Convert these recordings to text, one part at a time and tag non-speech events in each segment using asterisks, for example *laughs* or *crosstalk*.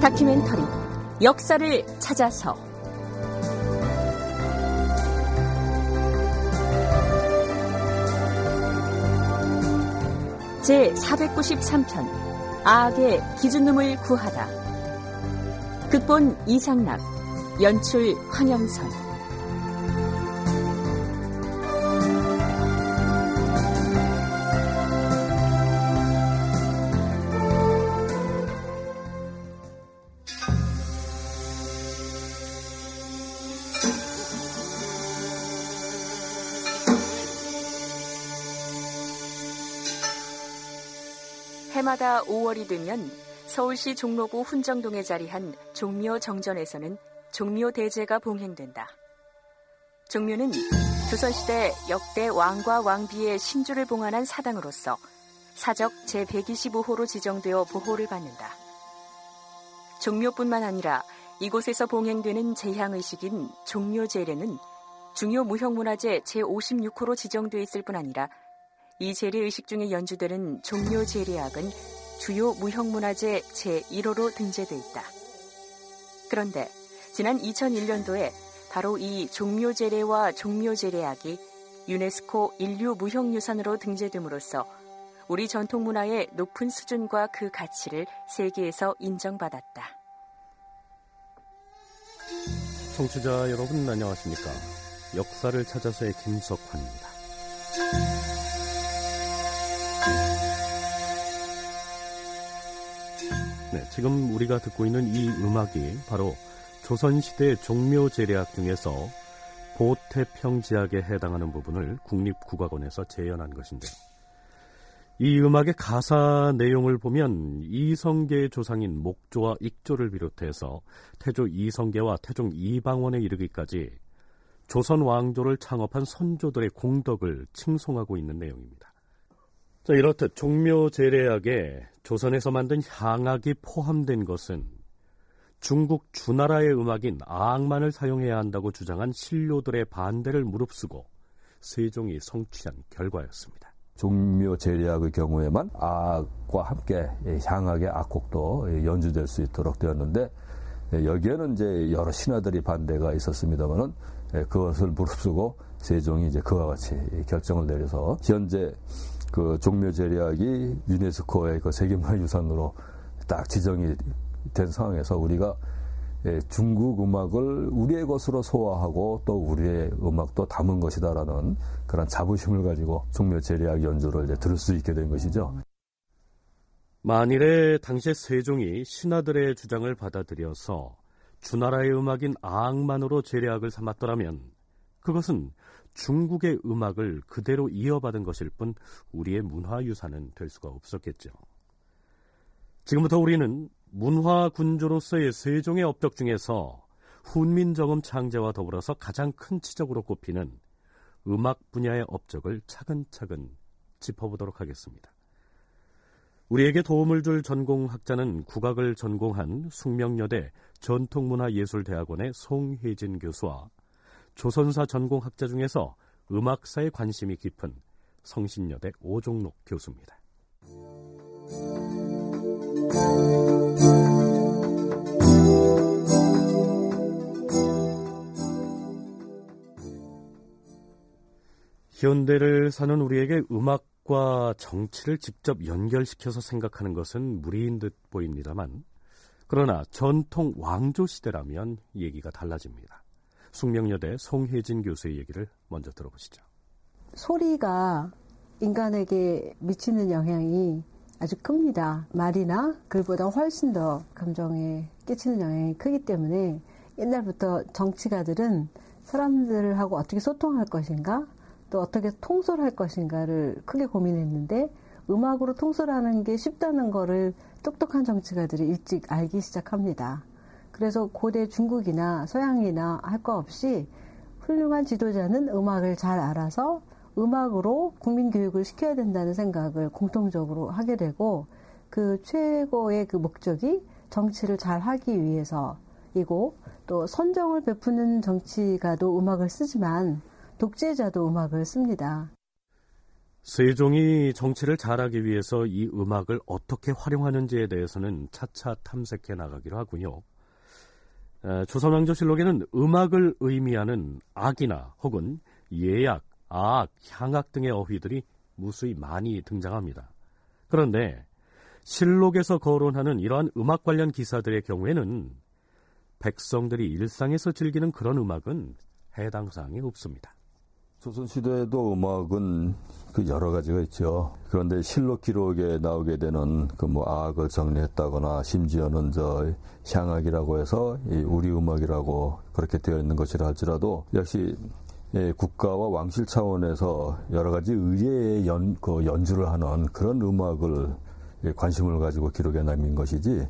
다큐멘터리 역사를 찾아서. 제 493편 아악의 기준놈을 구하다 극본 이상락 연출 황영선 해마다 5월이 되면 서울시 종로구 훈정동에 자리한 종묘 정전에서는 종묘 대제가 봉행된다. 종묘는 조선시대 역대 왕과 왕비의 신주를 봉안한 사당으로서 사적 제125호로 지정되어 보호를 받는다. 종묘뿐만 아니라 이곳에서 봉행되는 제향의식인 종묘제례는 중요 무형문화재 제56호로 지정되어 있을 뿐 아니라 이 재래의식 중에 연주되는 종묘 재래악은 주요 무형문화재 제1호로 등재돼 있다. 그런데 지난 2001년도에 바로 이 종묘 재래와 종묘 재래악이 유네스코 인류 무형유산으로 등재됨으로써 우리 전통 문화의 높은 수준과 그 가치를 세계에서 인정받았다. 청취자 여러분 안녕하십니까? 역사를 찾아서의 김석환입니다. 지금 우리가 듣고 있는 이 음악이 바로 조선시대 종묘제례악 중에서 보태평지악에 해당하는 부분을 국립국악원에서 재현한 것인데요. 이 음악의 가사 내용을 보면 이성계의 조상인 목조와 익조를 비롯해서 태조 이성계와 태종 이방원에 이르기까지 조선 왕조를 창업한 선조들의 공덕을 칭송하고 있는 내용입니다. 자, 이렇듯 종묘 제례악에 조선에서 만든 향악이 포함된 것은 중국 주나라의 음악인 아악만을 사용해야 한다고 주장한 신료들의 반대를 무릅쓰고 세종이 성취한 결과였습니다. 종묘 제례악의 경우에만 아악과 함께 향악의 악곡도 연주될 수 있도록 되었는데 여기에는 이제 여러 신하들이 반대가 있었습니다만은 그것을 무릅쓰고 세종이 이제 그와 같이 결정을 내려서 현재 그 종묘 제리학이 유네스코의 그 세계문화유산으로 딱 지정이 된 상황에서 우리가 예, 중국 음악을 우리의 것으로 소화하고 또 우리의 음악도 담은 것이다라는 그런 자부심을 가지고 종묘 제리학 연주를 이제 들을 수 있게 된 것이죠. 만일에 당시 세종이 신하들의 주장을 받아들여서 주나라의 음악인 아악만으로 제례악을 삼았더라면 그것은 중국의 음악을 그대로 이어받은 것일 뿐 우리의 문화유산은 될 수가 없었겠죠. 지금부터 우리는 문화군주로서의 세종의 업적 중에서 훈민정음 창제와 더불어서 가장 큰 치적으로 꼽히는 음악 분야의 업적을 차근차근 짚어보도록 하겠습니다. 우리에게 도움을 줄 전공학자는 국악을 전공한 숙명여대 전통문화예술대학원의 송혜진 교수와 조선사 전공학자 중에서 음악사에 관심이 깊은 성신여대 오종록 교수입니다. 현대를 사는 우리에게 음악과 정치를 직접 연결시켜서 생각하는 것은 무리인 듯 보입니다만, 그러나 전통 왕조 시대라면 얘기가 달라집니다. 숙명여대 송혜진 교수의 얘기를 먼저 들어보시죠. 소리가 인간에게 미치는 영향이 아주 큽니다. 말이나 글보다 훨씬 더 감정에 끼치는 영향이 크기 때문에 옛날부터 정치가들은 사람들하고 어떻게 소통할 것인가 또 어떻게 통솔할 것인가를 크게 고민했는데 음악으로 통솔하는 게 쉽다는 거를 똑똑한 정치가들이 일찍 알기 시작합니다. 그래서 고대 중국이나 서양이나 할 거 없이 훌륭한 지도자는 음악을 잘 알아서 음악으로 국민 교육을 시켜야 된다는 생각을 공통적으로 하게 되고 그 최고의 그 목적이 정치를 잘 하기 위해서이고 또 선정을 베푸는 정치가도 음악을 쓰지만 독재자도 음악을 씁니다. 세종이 정치를 잘하기 위해서 이 음악을 어떻게 활용하는지에 대해서는 차차 탐색해 나가기로 하고요. 조선왕조실록에는 음악을 의미하는 악이나 혹은 예약, 악, 향악 등의 어휘들이 무수히 많이 등장합니다. 그런데 실록에서 거론하는 이러한 음악 관련 기사들의 경우에는 백성들이 일상에서 즐기는 그런 음악은 해당 사항이 없습니다. 조선시대에도 음악은 그 여러 가지가 있죠. 그런데 실록 기록에 나오게 되는 그 뭐 악을 정리했다거나 심지어는 저 향악이라고 해서 이 우리 음악이라고 그렇게 되어 있는 것이라 할지라도 역시 예, 국가와 왕실 차원에서 여러 가지 의례의 연, 그 연주를 하는 그런 음악을 예, 관심을 가지고 기록에 남긴 것이지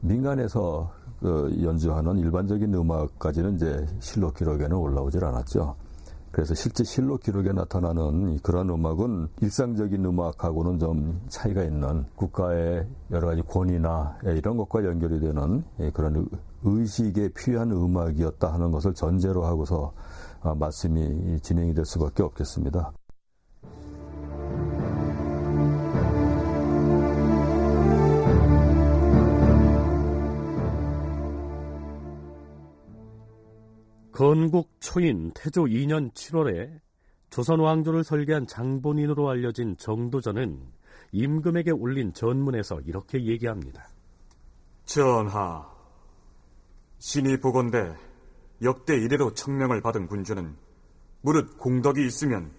민간에서 그 연주하는 일반적인 음악까지는 이제 실록 기록에는 올라오질 않았죠. 그래서 실제 실록 기록에 나타나는 그런 음악은 일상적인 음악하고는 좀 차이가 있는 국가의 여러 가지 권위나 이런 것과 연결이 되는 예, 그런 의식에 필요한 음악이었다 하는 것을 전제로 하고서 아, 말씀이 진행이 될 수밖에 없겠습니다. 건국 초인 태조 2년 7월에 조선 왕조를 설계한 장본인으로 알려진 정도전은 임금에게 올린 전문에서 이렇게 얘기합니다. 전하, 신이 보건대 역대 이래로 청명을 받은 군주는 무릇 공덕이 있으면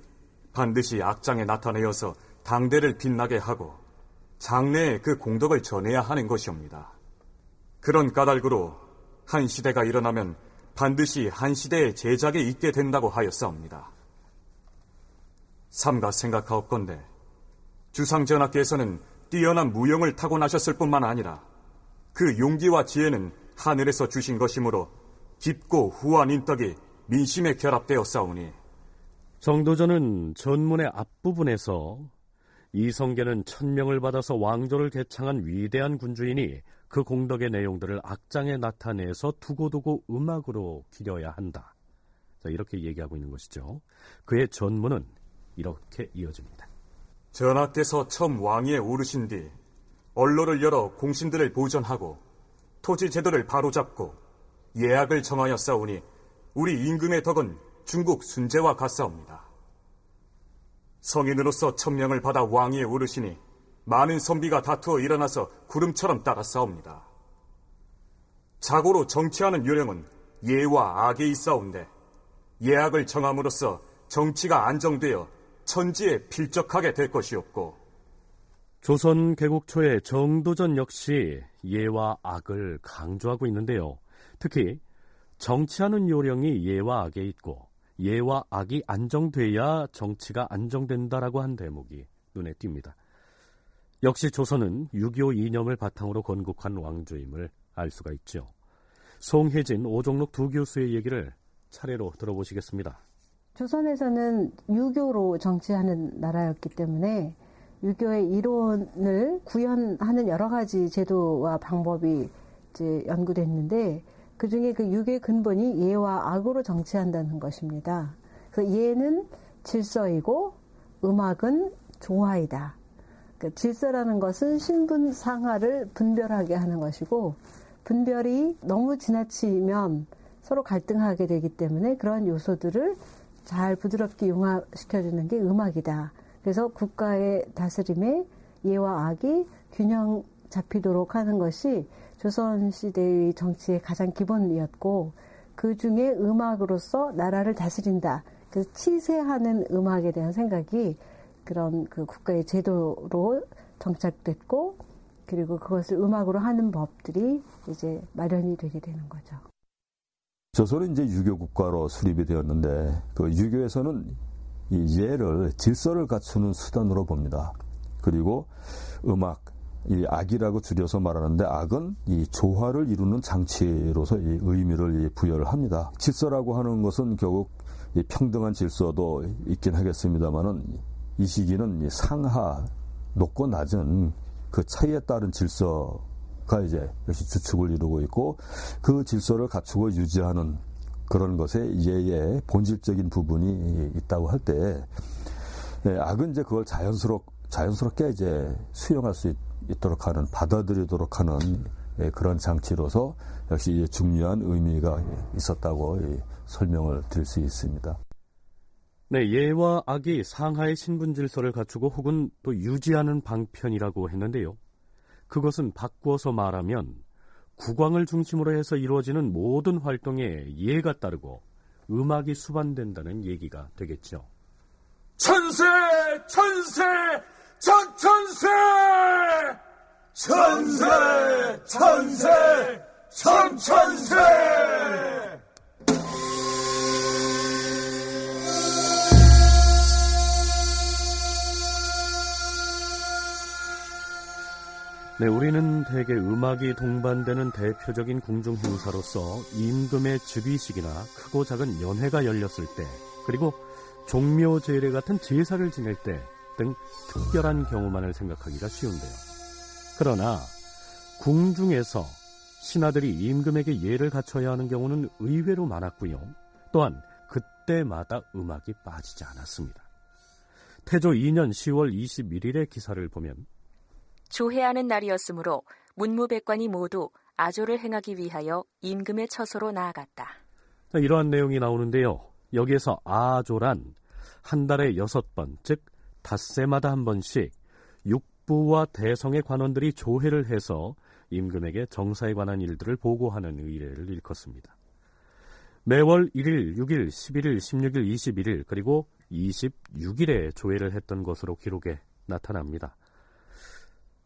반드시 악장에 나타내어서 당대를 빛나게 하고 장래에 그 공덕을 전해야 하는 것이옵니다. 그런 까닭으로 한 시대가 일어나면 반드시 한 시대의 제작에 있게 된다고 하였사옵니다. 삼가 생각하옵건대 주상전하께서는 뛰어난 무용을 타고나셨을 뿐만 아니라 그 용기와 지혜는 하늘에서 주신 것이므로 깊고 후한 인덕이 민심에 결합되어 싸우니 정도전은 전문의 앞부분에서 이성계는 천명을 받아서 왕조를 개창한 위대한 군주이니 그 공덕의 내용들을 악장에 나타내서 두고두고 음악으로 기려야 한다. 자, 이렇게 얘기하고 있는 것이죠. 그의 전문은 이렇게 이어집니다. 전하께서 처음 왕위에 오르신 뒤 언로를 열어 공신들을 보전하고 토지 제도를 바로잡고 예약을 정하여 싸우니 우리 임금의 덕은 중국 순재와 같사옵니다. 성인으로서 천명을 받아 왕위에 오르시니 많은 선비가 다투어 일어나서 구름처럼 따라 싸웁니다. 자고로 정치하는 요령은 예와 악에 있사온데 예악을 정함으로써 정치가 안정되어 천지에 필적하게 될 것이었고 조선 개국 초에 정도전 역시 예와 악을 강조하고 있는데요. 특히 정치하는 요령이 예와 악에 있고 예와 악이 안정돼야 정치가 안정된다라고 한 대목이 눈에 띕니다. 역시 조선은 6.25 이념을 바탕으로 건국한 왕조임을 알 수가 있죠. 송혜진, 오종록 두 교수의 얘기를 차례로 들어보시겠습니다. 조선에서는 유교로 정치하는 나라였기 때문에 유교의 이론을 구현하는 여러 가지 제도와 방법이 이제 연구됐는데 그 중에 그 유교의 근본이 예와 악으로 정치한다는 것입니다. 그 예는 질서이고 음악은 조화이다. 그 질서라는 것은 신분 상하를 분별하게 하는 것이고 분별이 너무 지나치면 서로 갈등하게 되기 때문에 그런 요소들을 잘 부드럽게 융화시켜주는 게 음악이다. 그래서 국가의 다스림에 예와 악이 균형 잡히도록 하는 것이 조선 시대의 정치의 가장 기본이었고 그 중에 음악으로서 나라를 다스린다. 그 치세하는 음악에 대한 생각이 그런 그 국가의 제도로 정착됐고 그리고 그것을 음악으로 하는 법들이 이제 마련이 되게 되는 거죠. 조선은 이제 유교 국가로 수립이 되었는데 그 유교에서는 이 예를 질서를 갖추는 수단으로 봅니다. 그리고 음악, 이 악이라고 줄여서 말하는데 악은 이 조화를 이루는 장치로서 이 의미를 부여를 합니다. 질서라고 하는 것은 결국 평등한 질서도 있긴 하겠습니다만은 이 시기는 상하 높고 낮은 그 차이에 따른 질서가 이제 역시 주축을 이루고 있고 그 질서를 갖추고 유지하는 그런 것에 예의 본질적인 부분이 있다고 할때 네, 악은 이제 그걸 자연스럽 자연스럽게 이제 수용할 수 있, 도록 하는 받아들이도록 하는 예, 그런 장치로서 역시 중요한 의미가 있었다고 설명을 드릴 수 있습니다. 네, 예와 악이 상하의 신분 질서를 갖추고 혹은 또 유지하는 방편이라고 했는데요. 그것은 바꾸어서 말하면 국왕을 중심으로 해서 이루어지는 모든 활동에 예가 따르고 음악이 수반된다는 얘기가 되겠죠. 천세! 천세! 천천세! 천세! 천세! 천천세! 네, 우리는 대개 음악이 동반되는 대표적인 궁중 행사로서 임금의 즉위식이나 크고 작은 연회가 열렸을 때, 그리고 종묘 제례 같은 제사를 지낼 때 등 특별한 경우만을 생각하기가 쉬운데요. 그러나 궁중에서 신하들이 임금에게 예를 갖춰야 하는 경우는 의외로 많았고요. 또한 그때마다 음악이 빠지지 않았습니다. 태조 2년 10월 21일의 기사를 보면 조회하는 날이었으므로 문무백관이 모두 아조를 행하기 위하여 임금의 처소로 나아갔다. 이러한 내용이 나오는데요. 여기에서 아조란 한 달에 여섯 번, 즉 닷새마다 한 번씩 육부와 대성의 관원들이 조회를 해서 임금에게 정사에 관한 일들을 보고하는 의례를 일컫습니다. 매월 1일, 6일, 11일, 16일, 21일 그리고 26일에 조회를 했던 것으로 기록에 나타납니다.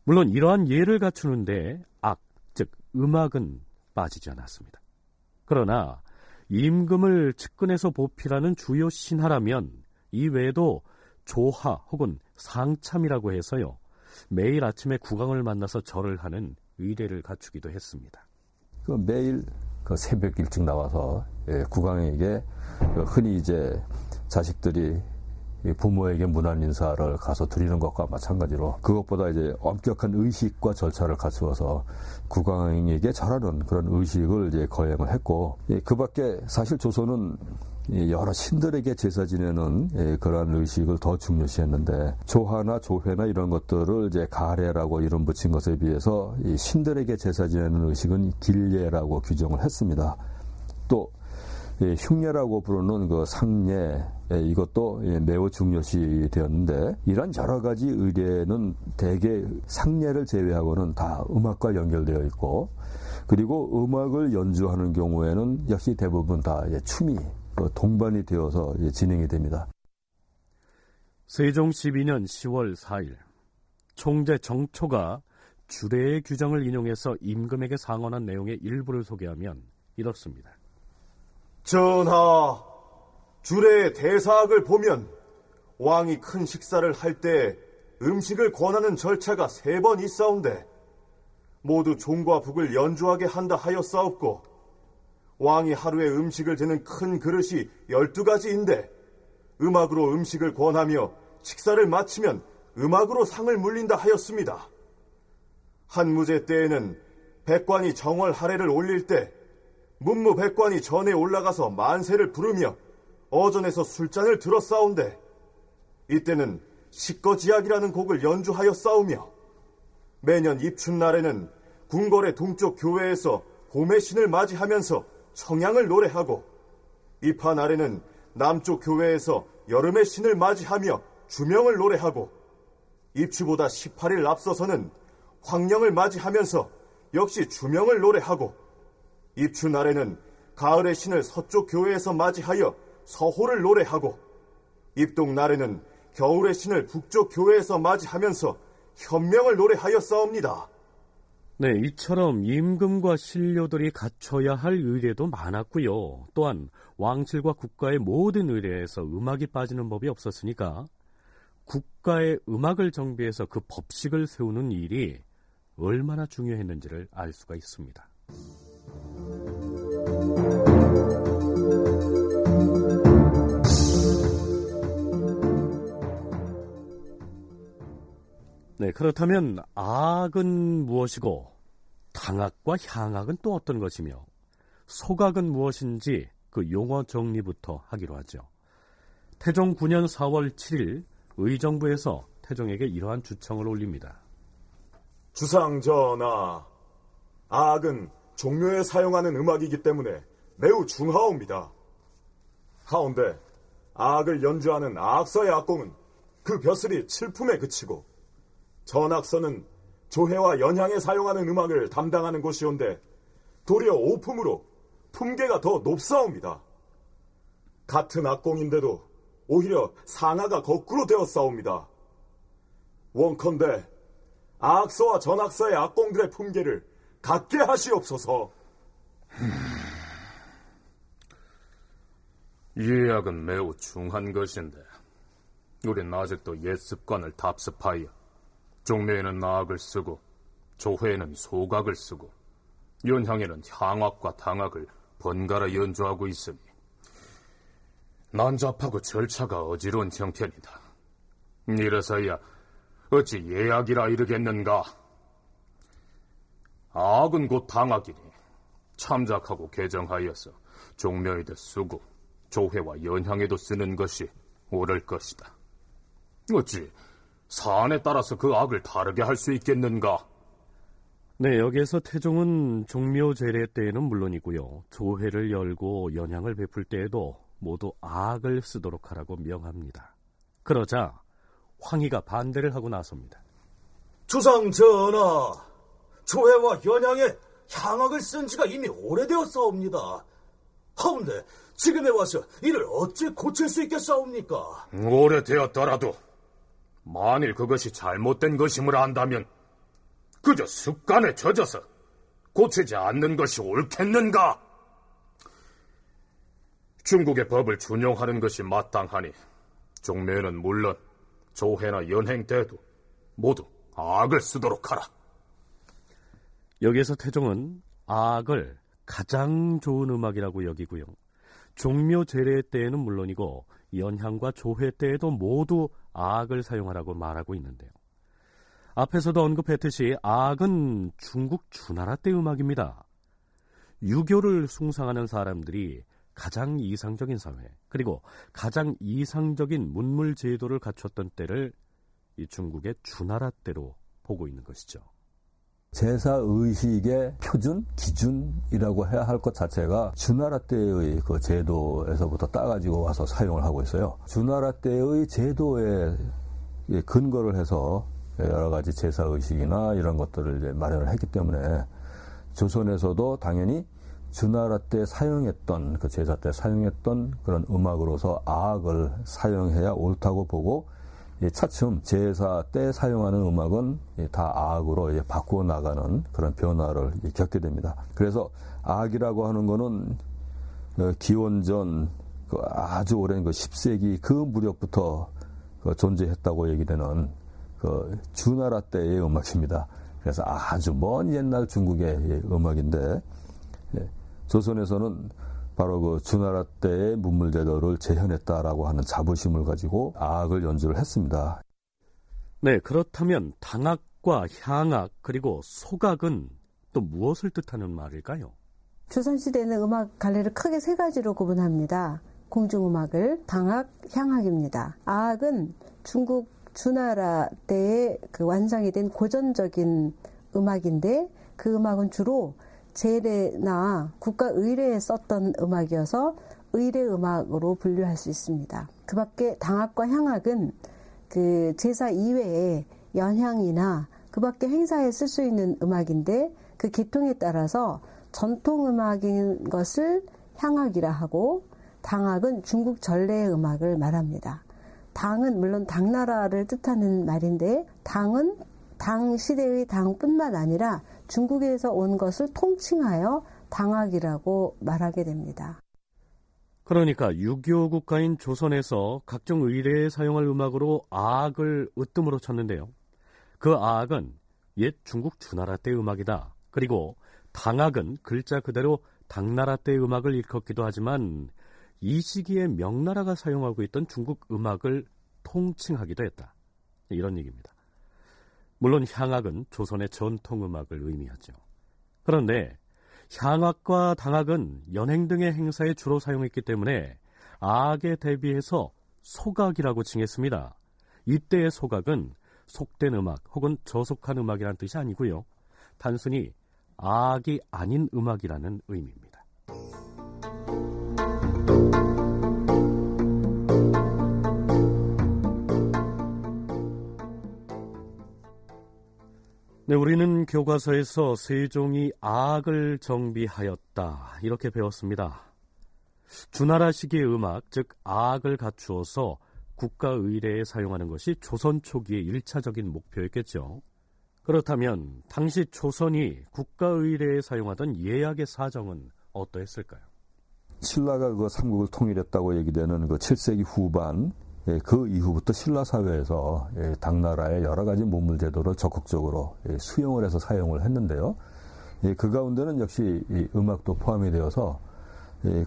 물론 이러한 예를 갖추는데 악, 즉 음악은 빠지지 않았습니다. 그러나 임금을 측근해서 보필하는 주요 신하라면 이 외에도 조하 혹은 상참이라고 해서요. 매일 아침에 국왕을 만나서 절을 하는 의례를 갖추기도 했습니다. 그 매일 그 새벽 일찍 나와서 예, 국왕에게 그 흔히 이제 자식들이 부모에게 문안 인사를 가서 드리는 것과 마찬가지로 그것보다 이제 엄격한 의식과 절차를 갖추어서 국왕에게 잘하는 그런 의식을 이제 거행을 했고 예, 그밖에 사실 조선은 여러 신들에게 제사 지내는 예, 그러한 의식을 더 중요시했는데 조화나 조회나 이런 것들을 이제 가래라고 이름 붙인 것에 비해서 신들에게 제사 지내는 의식은 길례라고 규정을 했습니다. 또 예, 흉례라고 부르는 그 상례 예, 이것도 예, 매우 중요시 되었는데 이런 여러 가지 의례는 대개 상례를 제외하고는 다 음악과 연결되어 있고 그리고 음악을 연주하는 경우에는 역시 대부분 다 춤이 그 동반이 되어서 진행이 됩니다. 세종 12년 10월 4일 총재 정초가 주례의 규정을 인용해서 임금에게 상언한 내용의 일부를 소개하면 이렇습니다. 전하, 주례의 대사학을 보면 왕이 큰 식사를 할 때 음식을 권하는 절차가 세 번 있사온데 모두 종과 북을 연주하게 한다 하였사옵고 왕이 하루에 음식을 드는 큰 그릇이 열두 가지인데 음악으로 음식을 권하며 식사를 마치면 음악으로 상을 물린다 하였습니다. 한무제 때에는 백관이 정월 하례를 올릴 때 문무백관이 전에 올라가서 만세를 부르며 어전에서 술잔을 들어 싸운데 이때는 식거지약이라는 곡을 연주하여 싸우며 매년 입춘날에는 궁궐의 동쪽 교회에서 봄의 신을 맞이하면서 청양을 노래하고 입하 날에는 남쪽 교회에서 여름의 신을 맞이하며 주명을 노래하고 입추보다 18일 앞서서는 황령을 맞이하면서 역시 주명을 노래하고 입추 날에는 가을의 신을 서쪽 교회에서 맞이하여 서호를 노래하고 입동 날에는 겨울의 신을 북쪽 교회에서 맞이하면서 현명을 노래하여 싸웁니다. 네, 이처럼 임금과 신료들이 갖춰야 할 의례도 많았고요. 또한 왕실과 국가의 모든 의례에서 음악이 빠지는 법이 없었으니까 국가의 음악을 정비해서 그 법식을 세우는 일이 얼마나 중요했는지를 알 수가 있습니다. 네, 그렇다면 악은 무엇이고 당악과 향악은 또 어떤 것이며 소각은 무엇인지 그 용어 정리부터 하기로 하죠. 태종 9년 4월 7일 의정부에서 태종에게 이러한 주청을 올립니다. 주상 전하, 악은 종묘에 사용하는 음악이기 때문에 매우 중하옵니다. 하온데 악을 연주하는 악서의 악공은 그 벼슬이 칠품에 그치고 전악서는 조회와 연향에 사용하는 음악을 담당하는 곳이온데 도리어 오품으로 품계가 더 높사옵니다. 같은 악공인데도 오히려 상하가 거꾸로 되었사옵니다. 원컨대 악서와 전악서의 악공들의 품계를 갖게 하시옵소서. 예약은 매우 중한 것인데 우린 아직도 옛 습관을 답습하여 종묘에는 나악을 쓰고 조회에는 소각을 쓰고 연향에는 향악과 당악을 번갈아 연주하고 있으니 난잡하고 절차가 어지러운 형편이다. 이래서야 어찌 예약이라 이르겠는가? 악은 곧 당악이니 참작하고 개정하여서 종묘에도 쓰고 조회와 연향에도 쓰는 것이 옳을 것이다. 어찌 사안에 따라서 그 악을 다르게 할 수 있겠는가? 네, 여기에서 태종은 종묘 제례 때에는 물론이고요. 조회를 열고 연향을 베풀 때에도 모두 악을 쓰도록 하라고 명합니다. 그러자 황희가 반대를 하고 나섭니다. 주상 전하, 조회와 연향에 향악을 쓴 지가 이미 오래되었사옵니다. 하운데 지금에 와서 이를 어찌 고칠 수 있겠사옵니까? 오래되었더라도 만일 그것이 잘못된 것임을 안다면 그저 습관에 젖어서 고치지 않는 것이 옳겠는가? 중국의 법을 준용하는 것이 마땅하니 종묘는 물론 조회나 연행 때도 모두 악을 쓰도록 하라. 여기에서 태종은 악을 가장 좋은 음악이라고 여기고요. 종묘 제례 때에는 물론이고 연향과 조회 때에도 모두 악을 사용하라고 말하고 있는데요. 앞에서도 언급했듯이 악은 중국 주나라 때 음악입니다. 유교를 숭상하는 사람들이 가장 이상적인 사회, 그리고 가장 이상적인 문물 제도를 갖췄던 때를 이 중국의 주나라 때로 보고 있는 것이죠. 제사 의식의 표준 기준이라고 해야 할 것 자체가 주나라 때의 그 제도에서부터 따가지고 와서 사용을 하고 있어요. 주나라 때의 제도에 근거를 해서 여러 가지 제사 의식이나 이런 것들을 마련을 했기 때문에 조선에서도 당연히 주나라 때 사용했던 그 제사 때 사용했던 그런 음악으로서 악을 사용해야 옳다고 보고 차츰 제사 때 사용하는 음악은 다 악으로 바꾸어 나가는 그런 변화를 겪게 됩니다. 그래서 악이라고 하는 거는 어, 기원전 그 아주 오랜 그 10세기 그 무렵부터 그 존재했다고 얘기되는 그 주나라 때의 음악입니다. 그래서 아주 먼 옛날 중국의 음악인데 예, 조선에서는 바로 그 주나라 때의 문물제도를 재현했다라고 하는 자부심을 가지고 악을 연주를 했습니다. 네, 그렇다면 당악과 향악 그리고 소각은 또 무엇을 뜻하는 말일까요? 조선시대는 음악 갈래를 크게 세 가지로 구분합니다. 공중음악을 당악, 향악입니다. 악은 중국 주나라 때의 그 완성이 된 고전적인 음악인데 그 음악은 주로 제례나 국가 의례에 썼던 음악이어서 의례 음악으로 분류할 수 있습니다. 그 밖에 당악과 향악은 그 제사 이외에 연향이나 그 밖에 행사에 쓸 수 있는 음악인데 그 계통에 따라서 전통 음악인 것을 향악이라 하고 당악은 중국 전래의 음악을 말합니다. 당은 물론 당나라를 뜻하는 말인데 당은 당 시대의 당뿐만 아니라 중국에서 온 것을 통칭하여 당학이라고 말하게 됩니다. 그러니까 유교 국가인 조선에서 각종 의례에 사용할 음악으로 악을 으뜸으로 쳤는데요. 그 악은 옛 중국 주나라 때 음악이다. 그리고 당악은 글자 그대로 당나라 때 음악을 일컫기도 하지만 이 시기에 명나라가 사용하고 있던 중국 음악을 통칭하기도 했다. 이런 얘기입니다. 물론 향악은 조선의 전통 음악을 의미하죠. 그런데 향악과 당악은 연행 등의 행사에 주로 사용했기 때문에 악에 대비해서 소각이라고 칭했습니다. 이때의 소각은 속된 음악 혹은 저속한 음악이란 뜻이 아니고요. 단순히 악이 아닌 음악이라는 의미입니다. 네, 우리는 교과서에서 세종이 악을 정비하였다 이렇게 배웠습니다. 주나라식의 음악, 즉 악을 갖추어서 국가 의례에 사용하는 것이 조선 초기의 일차적인 목표였겠죠. 그렇다면 당시 조선이 국가 의례에 사용하던 예약의 사정은 어떠했을까요? 신라가 그 삼국을 통일했다고 얘기되는 그 7세기 후반 예, 그 이후부터 신라 사회에서 예, 당나라의 여러 가지 문물 제도를 적극적으로 예, 수용을 해서 사용을 했는데요. 그 가운데는 역시 음악도 포함이 되어서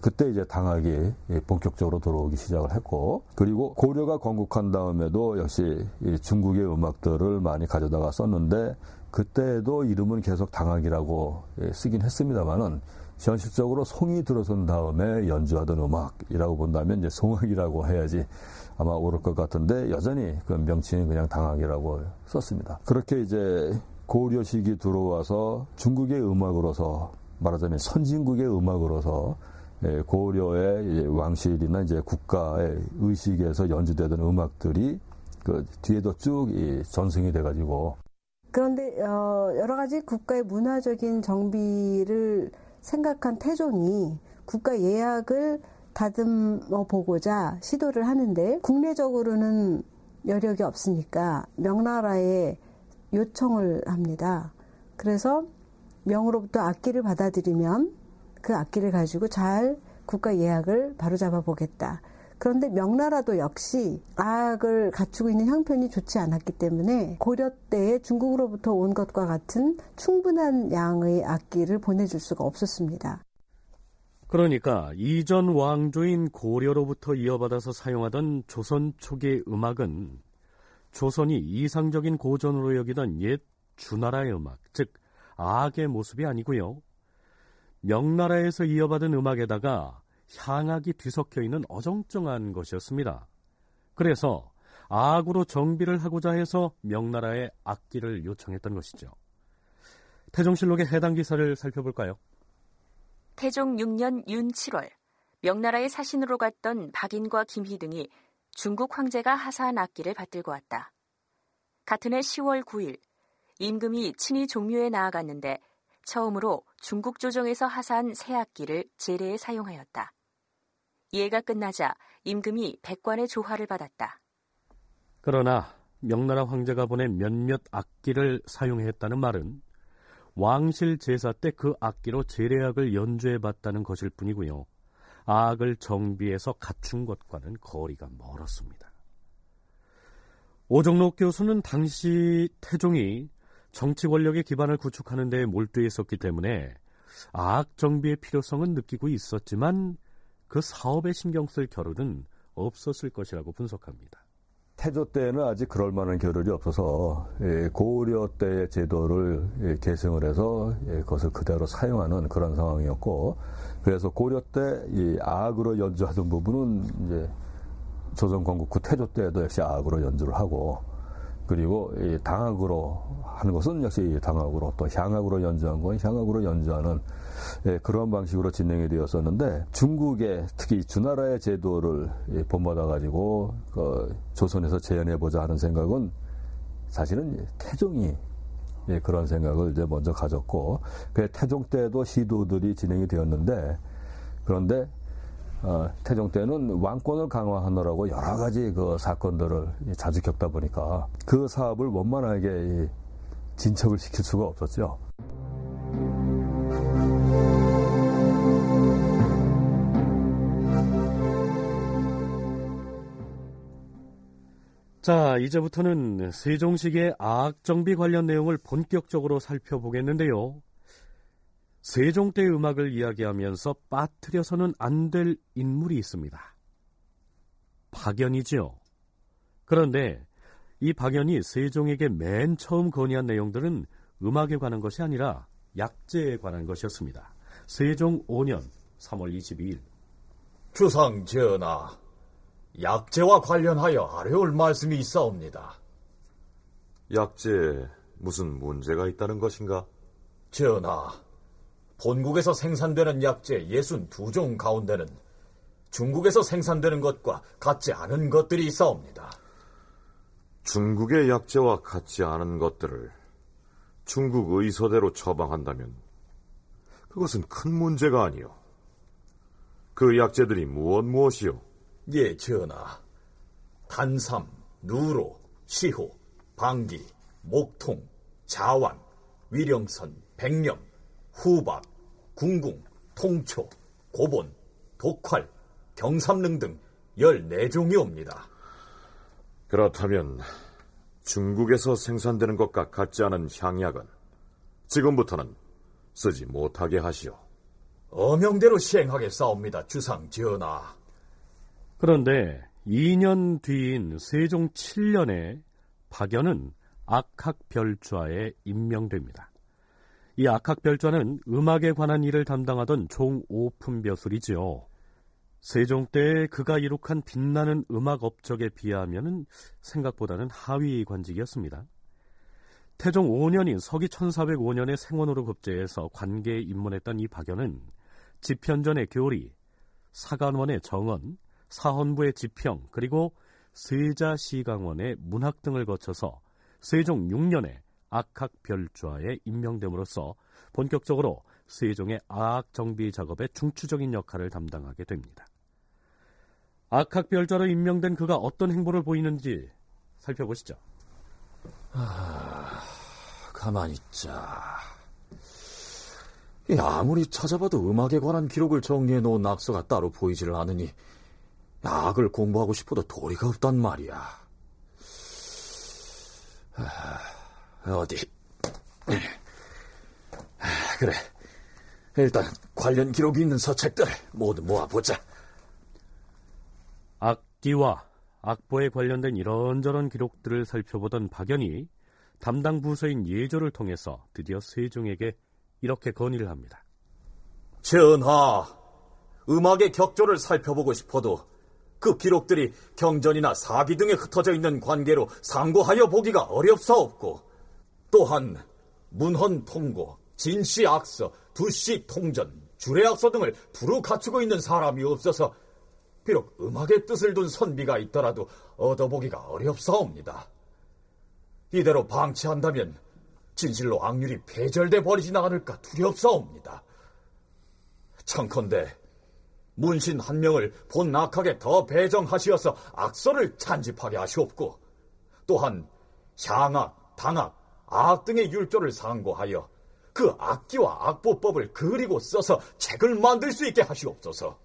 그때 이제 당학이 본격적으로 들어오기 시작을 했고 그리고 고려가 건국한 다음에도 역시 중국의 음악들을 많이 가져다가 썼는데 그때도 이름은 계속 당학이라고 쓰긴 했습니다만은 현실적으로 송이 들어선 다음에 연주하던 음악이라고 본다면 이제 송악이라고 해야지 아마 옳을 것 같은데 여전히 그 명칭이 그냥 당학이라고 썼습니다. 그렇게 이제 고려식이 들어와서 중국의 음악으로서 말하자면 선진국의 음악으로서 예, 고려의 왕실이나 이제 국가의 의식에서 연주되던 음악들이 그 뒤에도 쭉 전승이 돼가지고 그런데 어, 여러 가지 국가의 문화적인 정비를 생각한 태종이 국가 예약을 다듬어 보고자 시도를 하는데 국내적으로는 여력이 없으니까 명나라에 요청을 합니다. 그래서 명으로부터 악기를 받아들이면 그 악기를 가지고 잘 국가 예약을 바로잡아 보겠다. 그런데 명나라도 역시 악을 갖추고 있는 형편이 좋지 않았기 때문에 고려 때에 중국으로부터 온 것과 같은 충분한 양의 악기를 보내줄 수가 없었습니다. 그러니까 이전 왕조인 고려로부터 이어받아서 사용하던 조선 초기 음악은 조선이 이상적인 고전으로 여기던 옛 주나라의 음악, 즉 악의 모습이 아니고요. 명나라에서 이어받은 음악에다가 향악이 뒤섞여 있는 어정쩡한 것이었습니다. 그래서 악으로 정비를 하고자 해서 명나라의 악기를 요청했던 것이죠. 태종실록의 해당 기사를 살펴볼까요? 태종 6년 윤 7월 명나라의 사신으로 갔던 박인과 김희 등이 중국 황제가 하사한 악기를 받들고 왔다. 같은 해 10월 9일 임금이 친히 종묘에 나아갔는데 처음으로 중국 조정에서 하사한 새 악기를 제례에 사용하였다. 예가 끝나자 임금이 백관의 조화를 받았다. 그러나 명나라 황제가 보낸 몇몇 악기를 사용했다는 말은 왕실 제사 때 그 악기로 제례악을 연주해 봤다는 것일 뿐이고요. 악을 정비해서 갖춘 것과는 거리가 멀었습니다. 오정록 교수는 당시 태종이 정치 권력의 기반을 구축하는 데 몰두해 있었기 때문에 악 정비의 필요성은 느끼고 있었지만 그 사업에 신경 쓸 겨를은 없었을 것이라고 분석합니다. 태조 때는 아직 그럴 만한 겨를이 없어서 예, 고려 때의 제도를 예, 계승을 해서 예, 그것을 그대로 사용하는 그런 상황이었고 그래서 고려 때이 악으로 연주하던 부분은 이제 조선 건국 후 태조 때도 역시 악으로 연주를 하고 그리고 이 당악으로 하는 것은 역시 당악으로 또 향악으로 연주한 건 향악으로 연주하는 예, 그런 방식으로 진행이 되었었는데 중국의 특히 주나라의 제도를 예, 본받아 가지고 그 조선에서 재현해 보자 하는 생각은 사실은 태종이 예, 그런 생각을 이제 먼저 가졌고 그 태종 때도 시도들이 진행이 되었는데 그런데 어, 태종 때는 왕권을 강화하느라고 여러 가지 그 사건들을 자주 겪다 보니까 그 사업을 원만하게 진척을 시킬 수가 없었죠. 자, 이제부터는 세종식의 악정비 관련 내용을 본격적으로 살펴보겠는데요. 세종 때 음악을 이야기하면서 빠뜨려서는 안 될 인물이 있습니다. 박연이지요. 그런데 이 박연이 세종에게 맨 처음 건의한 내용들은 음악에 관한 것이 아니라 약재에 관한 것이었습니다. 세종 5년 3월 22일 주상 전하, 약재와 관련하여 아뢰올 말씀이 있사옵니다. 약재 무슨 문제가 있다는 것인가? 전하, 본국에서 생산되는 약재 예순 두종 가운데는 중국에서 생산되는 것과 같지 않은 것들이 있사옵니다. 중국의 약재와 같지 않은 것들을 중국 의서대로 처방한다면 그것은 큰 문제가 아니오. 그 약재들이 무엇 무엇이오? 예, 전하. 단삼, 누로, 시호, 방기, 목통, 자완, 위령선, 백령, 후박, 궁궁, 통초, 고본, 독활, 경삼릉 등 14종이 옵니다. 그렇다면 중국에서 생산되는 것과 같지 않은 향약은 지금부터는 쓰지 못하게 하시오. 어명대로 시행하겠사옵니다, 주상 전하. 그런데 2년 뒤인 세종 7년에 박연은 악학별좌에 임명됩니다. 이 악학별좌는 음악에 관한 일을 담당하던 종오품 벼슬이지요. 세종 때 그가 이룩한 빛나는 음악 업적에 비하면 생각보다는 하위 관직이었습니다. 태종 5년인 서기 1405년에 생원으로 급제해서 관계에 입문했던 이 박연은 집현전의 교리, 사관원의 정원, 사헌부의 지평, 그리고 세자시강원의 문학 등을 거쳐서 세종 6년에 악학별좌에 임명됨으로써 본격적으로 세종의 아악 정비 작업의 중추적인 역할을 담당하게 됩니다. 악학별좌로 임명된 그가 어떤 행보를 보이는지 살펴보시죠. 아, 가만히 있자. 아무리 찾아봐도 음악에 관한 기록을 정리해 놓은 낙서가 따로 보이지를 않으니 악을 공부하고 싶어도 도리가 없단 말이야. 아, 어디? 아, 그래. 일단 관련 기록이 있는 서책들 모두 모아보자. 악기와 악보에 관련된 이런저런 기록들을 살펴보던 박연이 담당 부서인 예조를 통해서 드디어 세종에게 이렇게 건의를 합니다. 전하, 음악의 격조를 살펴보고 싶어도 그 기록들이 경전이나 사기 등에 흩어져 있는 관계로 상고하여 보기가 어렵사옵고 또한 문헌 통고, 진시 악서, 두시 통전, 주례 악서 등을 두루 갖추고 있는 사람이 없어서 비록 음악의 뜻을 둔 선비가 있더라도 얻어보기가 어렵사옵니다. 이대로 방치한다면 진실로 악률이 폐절돼 버리진 않을까 두렵사옵니다. 청컨대 문신 한 명을 본 낙하게 더 배정하시어서 악서를 찬집하게 하시옵고 또한 향악, 당악, 악 등의 율조를 상고하여 그 악기와 악보법을 그리고 써서 책을 만들 수 있게 하시옵소서.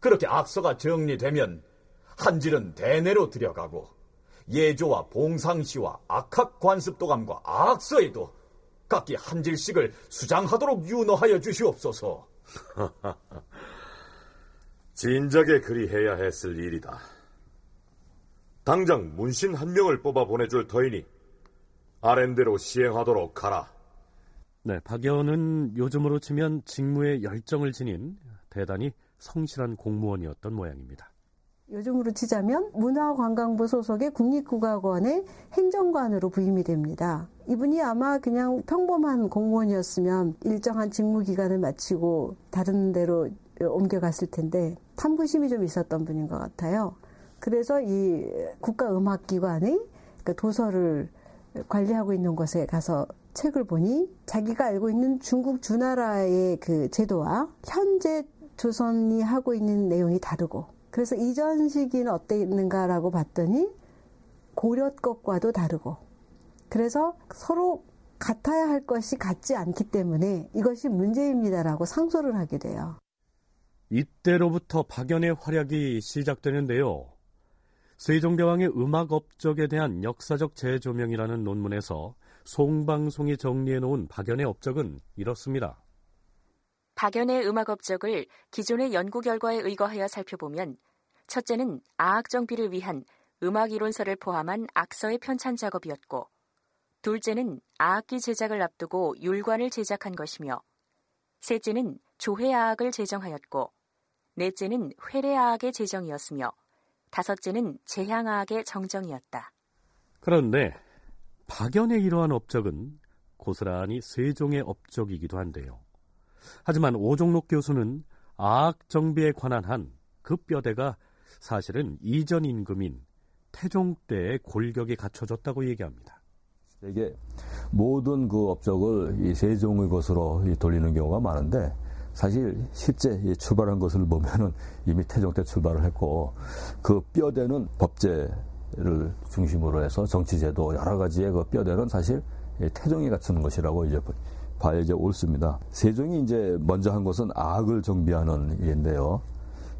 그렇게 악서가 정리되면 한질은 대내로 들여가고 예조와 봉상시와 악학 관습도감과 악서에도 각기 한질씩을 수장하도록 윤호하여 주시옵소서. *laughs* 진작에 그리해야 했을 일이다. 당장 문신 한 명을 뽑아 보내줄 터이니 아랜대로 시행하도록 하라. 네, 박연은 요즘으로 치면 직무에 열정을 지닌 대단히 성실한 공무원이었던 모양입니다. 요즘으로 치자면 문화관광부 소속의 국립국악원의 행정관으로 부임이 됩니다. 이분이 아마 그냥 평범한 공무원이었으면 일정한 직무 기간을 마치고 다른 데로 옮겨갔을 텐데 탐구심이 좀 있었던 분인 것 같아요. 그래서 이 국가음악기관의 그 도서를 관리하고 있는 곳에 가서 책을 보니 자기가 알고 있는 중국 주나라의 그 제도와 현재 조선이 하고 있는 내용이 다르고 그래서 이전 시기는 어땠는가라고 봤더니 고려 것과도 다르고 그래서 서로 같아야 할 것이 같지 않기 때문에 이것이 문제입니다라고 상소를 하게 돼요. 이때로부터 박연의 활약이 시작되는데요. 세종대왕의 음악 업적에 대한 역사적 재조명이라는 논문에서 송방송이 정리해 놓은 박연의 업적은 이렇습니다. 박연의 음악 업적을 기존의 연구 결과에 의거하여 살펴보면 첫째는 아악 정비를 위한 음악 이론서를 포함한 악서의 편찬 작업이었고 둘째는 아악기 제작을 앞두고 율관을 제작한 것이며 셋째는 조회아악을 제정하였고 넷째는 회례아악의 제정이었으며 다섯째는 재향아학의 정정이었다. 그런데 박연의 이러한 업적은 고스란히 세종의 업적이기도 한데요. 하지만 오종록 교수는 아악 정비에 관한 한 그 뼈대가 사실은 이전 임금인 태종 때의 골격이 갖춰졌다고 얘기합니다. 이게 모든 그 업적을 이 세종의 것으로 돌리는 경우가 많은데 사실 실제 출발한 것을 보면은 이미 태종 때 출발을 했고 그 뼈대는 법제를 중심으로 해서 정치제도 여러 가지의 그 뼈대는 사실 태종이 갖추는 것이라고 이제 봐야 이제 옳습니다. 세종이 이제 먼저 한 것은 악을 정비하는 일인데요.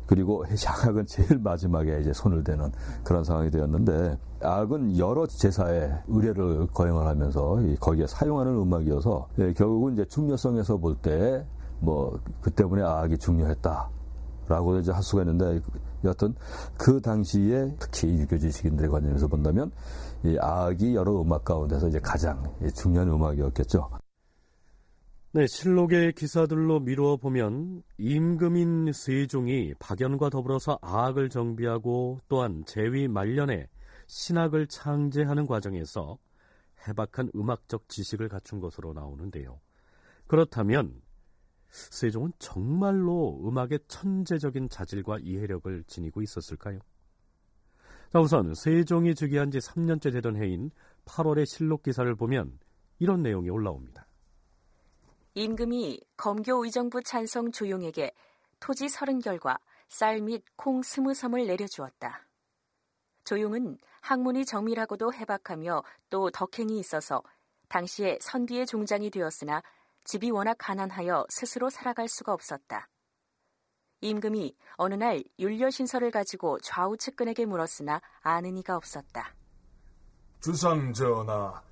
그리고 *laughs* 향악은 제일 마지막에 이제 손을 대는 그런 상황이 되었는데 악은 여러 제사에 의례를 거행을 하면서 거기에 사용하는 음악이어서 예, 결국은 이제 중요성에서 볼 때 뭐 그 때문에 악이 중요했다라고 이제 할 수가 있는데 여하튼 그 당시에 특히 유교 지식인들의 관점에서 본다면 이 악이 여러 음악 가운데서 이제 가장 중요한 음악이었겠죠. 네, 실록의 기사들로 미루어 보면 임금인 세종이 박연과 더불어서 아악을 정비하고 또한 제위 말년에 신학을 창제하는 과정에서 해박한 음악적 지식을 갖춘 것으로 나오는데요. 그렇다면 세종은 정말로 음악의 천재적인 자질과 이해력을 지니고 있었을까요? 자, 우선 세종이 즉위한 지 3년째 되던 해인 8월의 실록 기사를 보면 이런 내용이 올라옵니다. 임금이 검교 의정부 찬성 조용에게 토지 서른 결과 쌀 및콩 스무 섬을 내려주었다. 조용은 학문이 정밀하고도 해박하며 또 덕행이 있어서 당시에 선비의 종장이 되었으나 집이 워낙 가난하여 스스로 살아갈 수가 없었다. 임금이 어느 날 율려신서를 가지고 좌우 측근에게 물었으나 아는 이가 없었다. 주상 전하,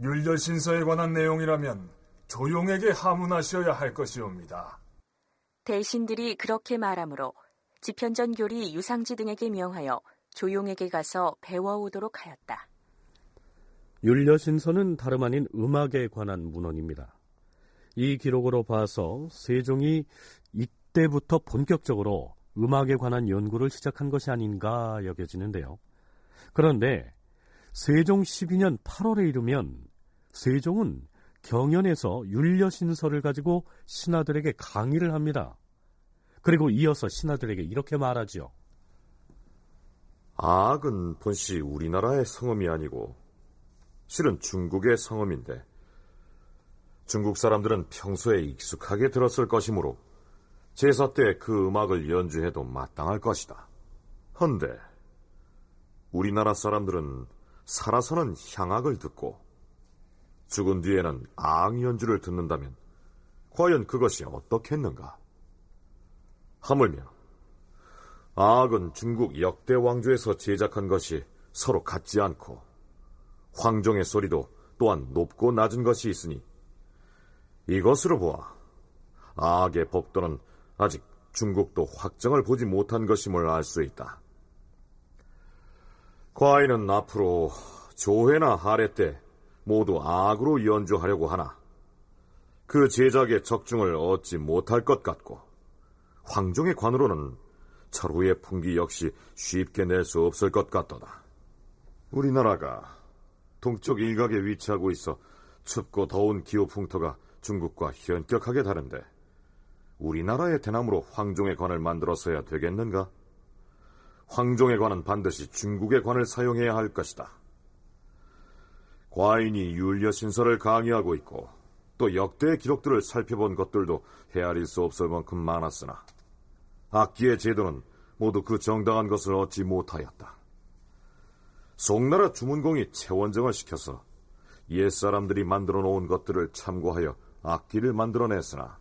율려신서에 관한 내용이라면 조용에게 하문하셔야 할 것이옵니다. 대신들이 그렇게 말하므로 지편전 교리 유상지 등에게 명하여 조용에게 가서 배워오도록 하였다. 율려신서는 다름 아닌 음악에 관한 문헌입니다. 이 기록으로 봐서 세종이 이때부터 본격적으로 음악에 관한 연구를 시작한 것이 아닌가 여겨지는데요. 그런데 세종 12년 8월에 이르면 세종은 경연에서 율려신서를 가지고 신하들에게 강의를 합니다. 그리고 이어서 신하들에게 이렇게 말하지요. 아악은 본시 우리나라의 성음이 아니고 실은 중국의 성음인데 중국 사람들은 평소에 익숙하게 들었을 것이므로 제사 때 그 음악을 연주해도 마땅할 것이다. 헌데 우리나라 사람들은 살아서는 향악을 듣고 죽은 뒤에는 악 연주를 듣는다면 과연 그것이 어떻겠는가? 하물며 악은 중국 역대 왕조에서 제작한 것이 서로 같지 않고 황종의 소리도 또한 높고 낮은 것이 있으니 이것으로 보아 악의 법도는 아직 중국도 확정을 보지 못한 것임을 알 수 있다. 과인은 앞으로 조회나 하례 때 모두 악으로 연주하려고 하나 그 제작의 적중을 얻지 못할 것 같고 황종의 관으로는 철후의 풍기 역시 쉽게 낼 수 없을 것 같도다. 우리나라가 동쪽 일각에 위치하고 있어 춥고 더운 기후 풍토가 중국과 현격하게 다른데 우리나라의 대나무로 황종의 관을 만들었어야 되겠는가? 황종의 관은 반드시 중국의 관을 사용해야 할 것이다. 과인이 율려 신설을 강의하고 있고 또 역대 기록들을 살펴본 것들도 헤아릴 수 없을 만큼 많았으나 악기의 제도는 모두 그 정당한 것을 얻지 못하였다. 송나라 주문공이 채원정을 시켜서 옛사람들이 만들어 놓은 것들을 참고하여 악기를 만들어냈으나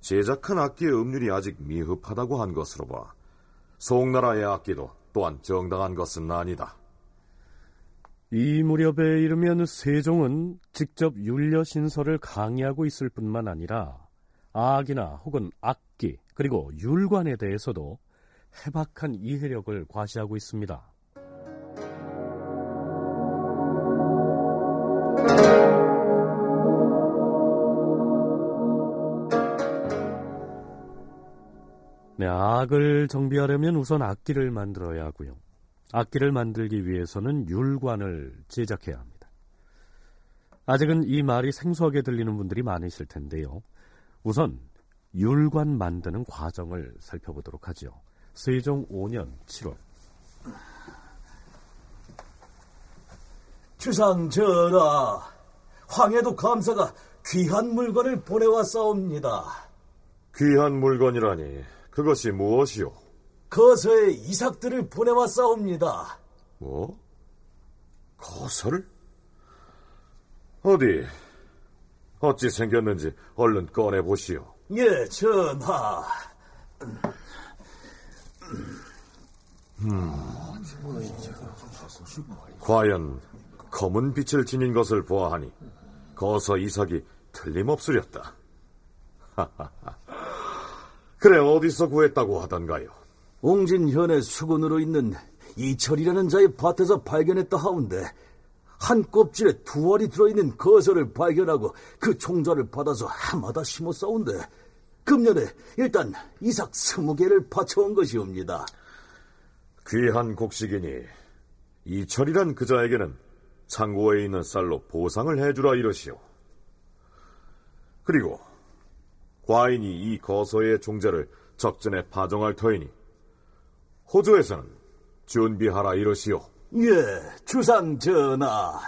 제작한 악기의 음률이 아직 미흡하다고 한 것으로 봐 송나라의 악기도 또한 정당한 것은 아니다. 이 무렵에 이르면 세종은 직접 율려신서를 강의하고 있을 뿐만 아니라 악이나 혹은 악기 그리고 율관에 대해서도 해박한 이해력을 과시하고 있습니다. 네, 악을 정비하려면 우선 악기를 만들어야 하고요. 악기를 만들기 위해서는 율관을 제작해야 합니다. 아직은 이 말이 생소하게 들리는 분들이 많으실 텐데요. 우선 율관 만드는 과정을 살펴보도록 하죠. 세종 5년 7월. 주상 전하, 황해도 감사가 귀한 물건을 보내왔사옵니다. 귀한 물건이라니 그것이 무엇이오? 거서에 이삭들을 보내왔사옵니다. 뭐? 거설을? 어디? 어찌 생겼는지 얼른 꺼내 보시오. 예, 전하. 음. 과연 검은 빛을 지닌 것을 보아하니 거서 이삭이 틀림없으렸다. *laughs* 그래 어디서 구했다고 하던가요? 옹진현의 수군으로 있는 이철이라는 자의 밭에서 발견했다 하운데 한 껍질에 두 알이 들어있는 거설을 발견하고 그 총자를 받아서 해마다 심어 싸운데 금년에 일단 이삭 스무 개를 바쳐온 것이옵니다. 귀한 곡식이니 이철이란 그자에게는 창고에 있는 쌀로 보상을 해주라 이러시오. 그리고 과인이 이 거서의 종자를 적전에 파종할 터이니 호주에서는 준비하라 이러시오. 예, 주상 전하.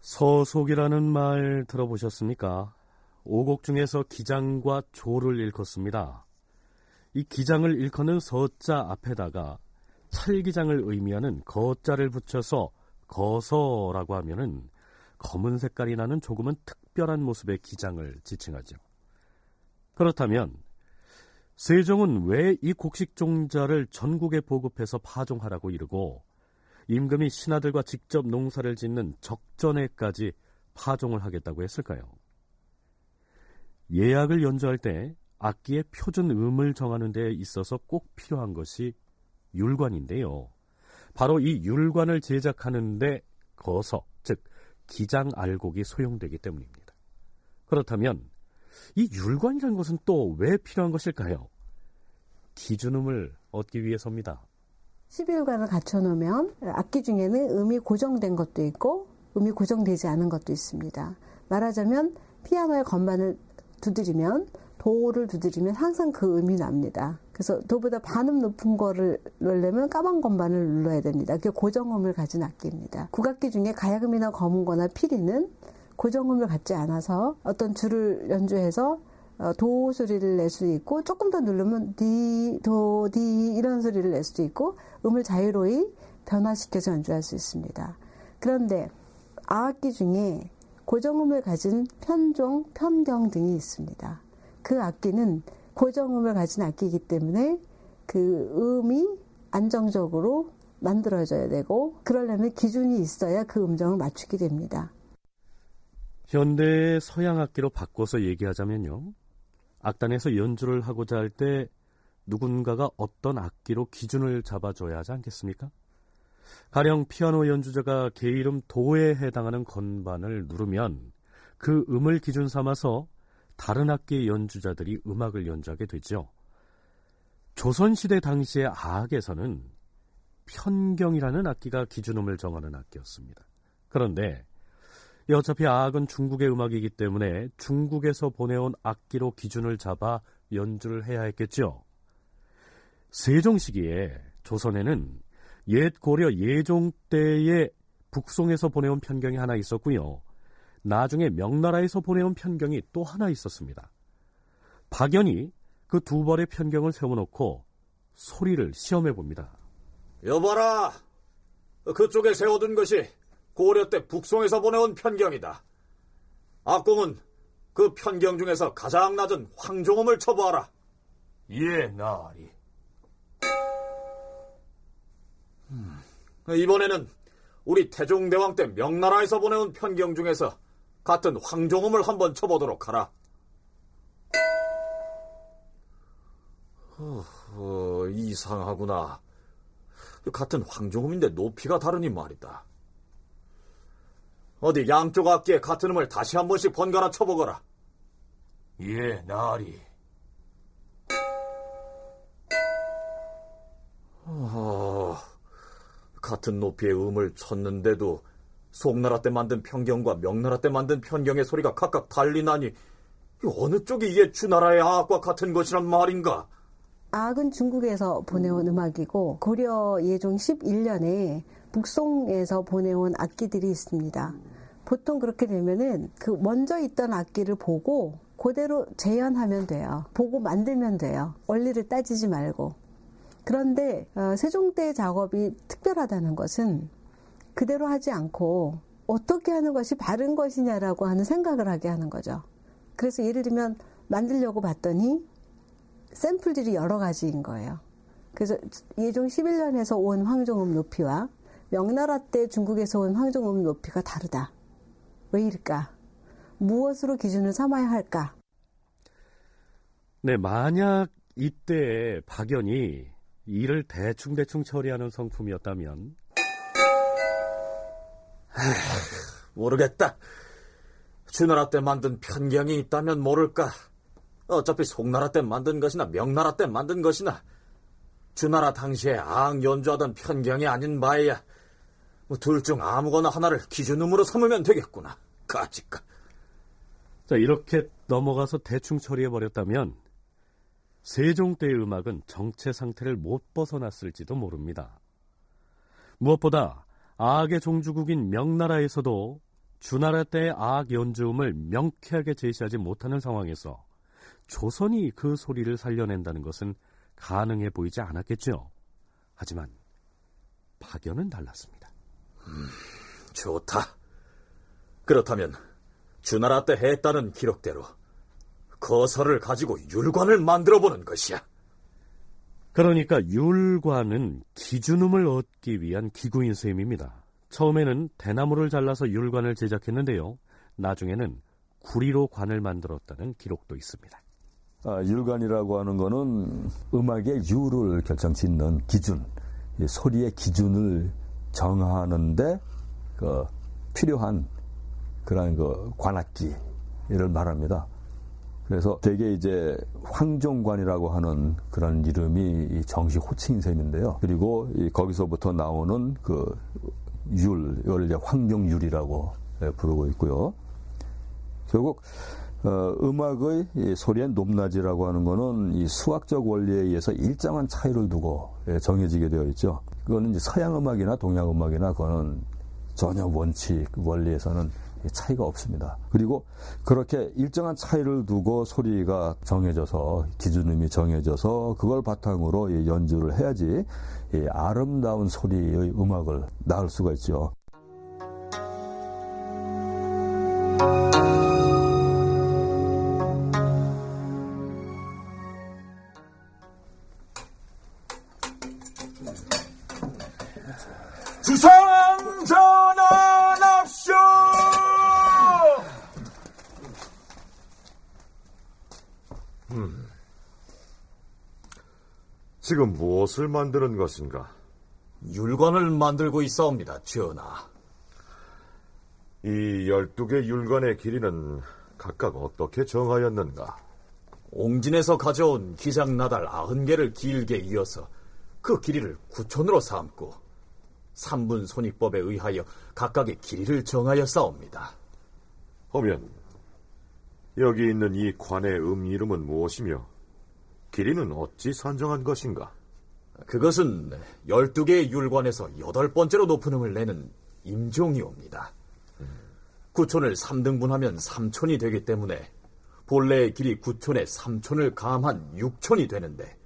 서속이라는 말 들어보셨습니까? 오곡 중에서 기장과 조를 일컫습니다. 이 기장을 일컫는 서자 앞에다가 찰기장을 의미하는 거자를 붙여서 거서라고 하면은 검은 색깔이 나는 조금은 특별한 모습의 기장을 지칭하죠. 그렇다면 세종은 왜 이 곡식 종자를 전국에 보급해서 파종하라고 이르고 임금이 신하들과 직접 농사를 짓는 적전에까지 파종을 하겠다고 했을까요? 예약을 연주할 때 악기의 표준 음을 정하는 데 있어서 꼭 필요한 것이 율관인데요. 바로 이 율관을 제작하는데 거서, 즉 기장 알곡이 소용되기 때문입니다. 그렇다면 이 율관이라는 것은 또 왜 필요한 것일까요? 기준음을 얻기 위해서입니다. 11관을 갖춰놓으면 악기 중에는 음이 고정된 것도 있고 음이 고정되지 않은 것도 있습니다. 말하자면 피아노의 건반을 두드리면 도를 두드리면 항상 그 음이 납니다. 그래서 도보다 반음 높은 거를 누르려면 까만 건반을 눌러야 됩니다. 그게 고정음을 가진 악기입니다. 국악기 중에 가야금이나 검은거나 피리는 고정음을 갖지 않아서 어떤 줄을 연주해서 어, 도 소리를 낼 수 있고 조금 더 누르면 디, 도, 디 이런 소리를 낼 수도 있고 음을 자유로이 변화시켜서 연주할 수 있습니다. 그런데 아악기 중에 고정음을 가진 편종, 편경 등이 있습니다. 그 악기는 고정음을 가진 악기이기 때문에 그 음이 안정적으로 만들어져야 되고 그러려면 기준이 있어야 그 음정을 맞추게 됩니다. 현대의 서양 악기로 바꿔서 얘기하자면요. 악단에서 연주를 하고자 할 때 누군가가 어떤 악기로 기준을 잡아줘야 하지 않겠습니까? 가령 피아노 연주자가 개 이름 도에 해당하는 건반을 누르면 그 음을 기준 삼아서 다른 악기 연주자들이 음악을 연주하게 되죠. 조선시대 당시의 아악에서는 편경이라는 악기가 기준음을 정하는 악기였습니다. 그런데 어차피 아악은 중국의 음악이기 때문에 중국에서 보내온 악기로 기준을 잡아 연주를 해야 했겠죠. 세종 시기에 조선에는 옛 고려 예종 때의 북송에서 보내온 편경이 하나 있었고요. 나중에 명나라에서 보내온 편경이 또 하나 있었습니다. 박연이 그 두 벌의 편경을 세워놓고 소리를 시험해 봅니다. 여봐라! 그쪽에 세워둔 것이 고려 때 북송에서 보내온 편경이다. 악공은 그 편경 중에서 가장 낮은 황종음을 쳐보아라. 예, 나리. 음, 이번에는 우리 태종대왕 때 명나라에서 보내온 편경 중에서 같은 황종음을 한번 쳐보도록 하라. 어, 이상하구나. 같은 황종음인데 높이가 다르니 말이다. 어디 양쪽 악기에 같은 음을 다시 한 번씩 번갈아 쳐보거라. 예, 나리. 아, 어, 같은 높이의 음을 쳤는데도 송나라 때 만든 편경과 명나라 때 만든 편경의 소리가 각각 달리나니 어느 쪽이 이게 주나라의 악과 같은 것이란 말인가? 악은 중국에서 보내온 음악이고 고려 예종 11년에 북송에서 보내온 악기들이 있습니다. 보통 그렇게 되면은 그 먼저 있던 악기를 보고 그대로 재현하면 돼요. 보고 만들면 돼요. 원리를 따지지 말고. 그런데 어, 세종대 작업이 특별하다는 것은 그대로 하지 않고 어떻게 하는 것이 바른 것이냐라고 하는 생각을 하게 하는 거죠. 그래서 예를 들면 만들려고 봤더니 샘플들이 여러 가지인 거예요. 그래서 예종 11년에서 온 황종음 높이와 명나라 때 중국에서 온 황종음 높이가 다르다. 왜일까? 무엇으로 기준을 삼아야 할까? 네, 만약 이때 박연이 일을 대충대충 처리하는 성품이었다면 모르겠다. 주나라 때 만든 편경이 있다면 모를까. 어차피 송나라 때 만든 것이나 명나라 때 만든 것이나 주나라 당시에 악 연주하던 편경이 아닌 바에야 뭐 둘 중 아무거나 하나를 기준음으로 삼으면 되겠구나. 까짓까. 자, 이렇게 넘어가서 대충 처리해버렸다면 세종 때의 음악은 정체 상태를 못 벗어났을지도 모릅니다. 무엇보다 악의 종주국인 명나라에서도 주나라 때의 악 연주음을 명쾌하게 제시하지 못하는 상황에서 조선이 그 소리를 살려낸다는 것은 가능해 보이지 않았겠죠. 하지만 박연은 달랐습니다. 음, 좋다. 그렇다면 주나라 때 했다는 기록대로 거설을 가지고 율관을 만들어 보는 것이야. 그러니까 율관은 기준음을 얻기 위한 기구인 셈입니다. 처음에는 대나무를 잘라서 율관을 제작했는데요. 나중에는 구리로 관을 만들었다는 기록도 있습니다. 아, 율관이라고 하는 것은 음악의 율을 결정짓는 기준, 소리의 기준을 정하는데 그 필요한 그런 그 관악기를 말합니다. 그래서 대개 이제 황종관이라고 하는 그런 이름이 정식 호칭인 셈인데요. 그리고 거기서부터 나오는 그 율, 이걸 이제 황종율이라고 예, 부르고 있고요. 결국 어, 음악의 소리의 높낮이라고 하는 것은 이 수학적 원리에 의해서 일정한 차이를 두고 예, 정해지게 되어 있죠. 그거는 이제 서양 음악이나 동양 음악이나 그거는 전혀 원칙 원리에서는 차이가 없습니다. 그리고 그렇게 일정한 차이를 두고 소리가 정해져서 기준음이 정해져서 그걸 바탕으로 연주를 해야지 아름다운 소리의 음악을 낳을 수가 있죠. 무엇을 만드는 것인가? 율관을 만들고 있사옵니다, 전하. 이 열두 개 율관의 길이는 각각 어떻게 정하였는가? 옹진에서 가져온 기장 나달 아흔 개를 길게 이어서 그 길이를 구촌으로 삼고 삼분 손익법에 의하여 각각의 길이를 정하여 싸웁니다. 하면 여기 있는 이 관의 음 이름은 무엇이며 길이는 어찌 산정한 것인가? 그것은 12개의 율관에서 여덟 번째로 높은 음을 내는 임종이옵니다. 구촌을 3등분하면 3촌이 되기 때문에 본래의 길이 9촌에 3촌을 가함한 6촌이 되는데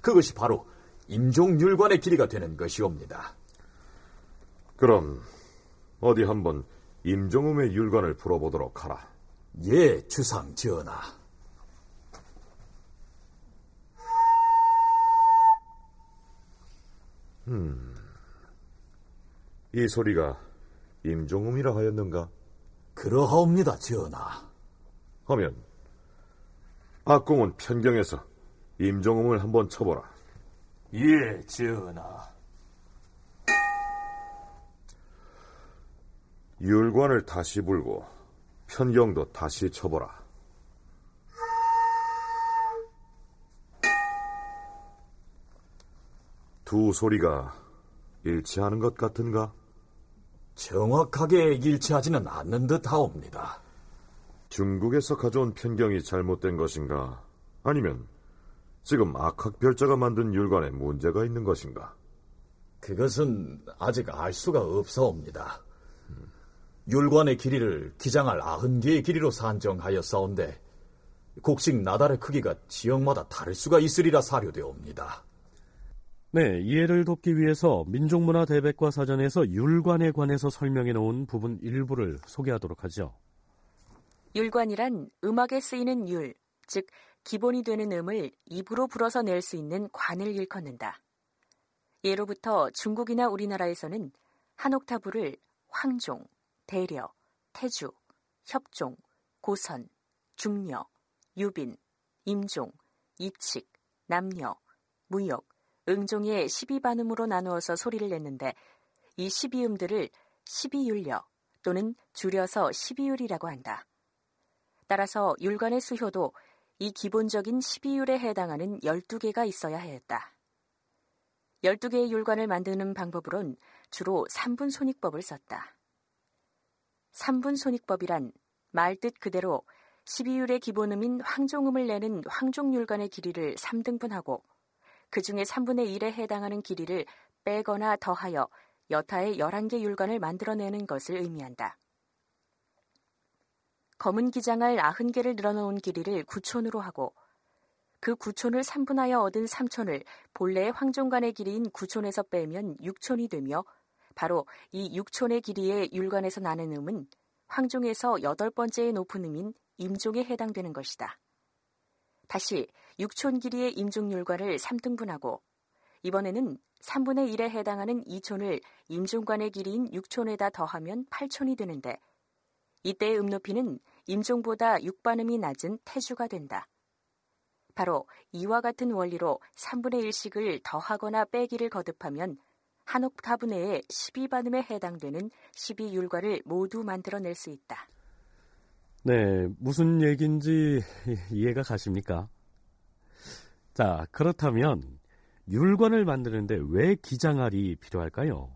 그것이 바로 임종율관의 길이가 되는 것이옵니다. 그럼 어디 한번 임종음의 율관을 풀어보도록 하라. 예, 주상 전하. 음, 이 소리가 임종음이라 하였는가? 그러하옵니다, 전하. 하면 악공은 편경에서 임종음을 한번 쳐보라. 예, 전하. 율관을 다시 불고 편경도 다시 쳐보라. 두 소리가 일치하는 것 같은가? 정확하게 일치하지는 않는 듯 하옵니다. 중국에서 가져온 편경이 잘못된 것인가? 아니면 지금 악학별자가 만든 율관에 문제가 있는 것인가? 그것은 아직 알 수가 없사옵니다. 율관의 길이를 기장할 아흔 개의 길이로 산정하였사온데 곡식 나달의 크기가 지역마다 다를 수가 있으리라 사료되옵니다. 네, 이해를 돕기 위해서 민족문화 대백과 사전에서 율관에 관해서 설명해 놓은 부분 일부를 소개하도록 하죠. 율관이란 음악에 쓰이는 율, 즉 기본이 되는 음을 입으로 불어서 낼 수 있는 관을 일컫는다. 예로부터 중국이나 우리나라에서는 한 옥타브를 황종, 대려, 태주, 협종, 고선, 중려, 유빈, 임종, 이칙, 남녀, 무역, 응종의 12반음으로 나누어서 소리를 냈는데 이 12음들을 12율려 또는 줄여서 12율이라고 한다. 따라서 율관의 수효도 이 기본적인 12율에 해당하는 12개가 있어야 했다. 12개의 율관을 만드는 방법으론 주로 3분 손익법을 썼다. 3분 손익법이란 말 뜻 그대로 12율의 기본음인 황종음을 내는 황종율관의 길이를 3등분하고 그 중에 3분의 1에 해당하는 길이를 빼거나 더하여 여타의 11개 율관을 만들어내는 것을 의미한다. 검은 기장을 90개를 늘어놓은 길이를 9촌으로 하고 그 9촌을 3분하여 얻은 3촌을 본래의 황종관의 길이인 9촌에서 빼면 6촌이 되며 바로 이 6촌의 길이의 율관에서 나는 음은 황종에서 여덟 번째의 높은 음인 임종에 해당되는 것이다. 다시 6촌 길이의 임종율관을 3등분하고 이번에는 3분의 1에 해당하는 2촌을 임종관의 길이인 6촌에다 더하면 8촌이 되는데 이때의 음높이는 임종보다 6반음이 낮은 태주가 된다. 바로 이와 같은 원리로 3분의 1씩을 더하거나 빼기를 거듭하면 한 옥타브 내에 12반음에 해당되는 12율과를 모두 만들어낼 수 있다. 네, 무슨 얘기인지 이해가 가십니까? 자, 그렇다면 율관을 만드는데 왜 기장알이 필요할까요?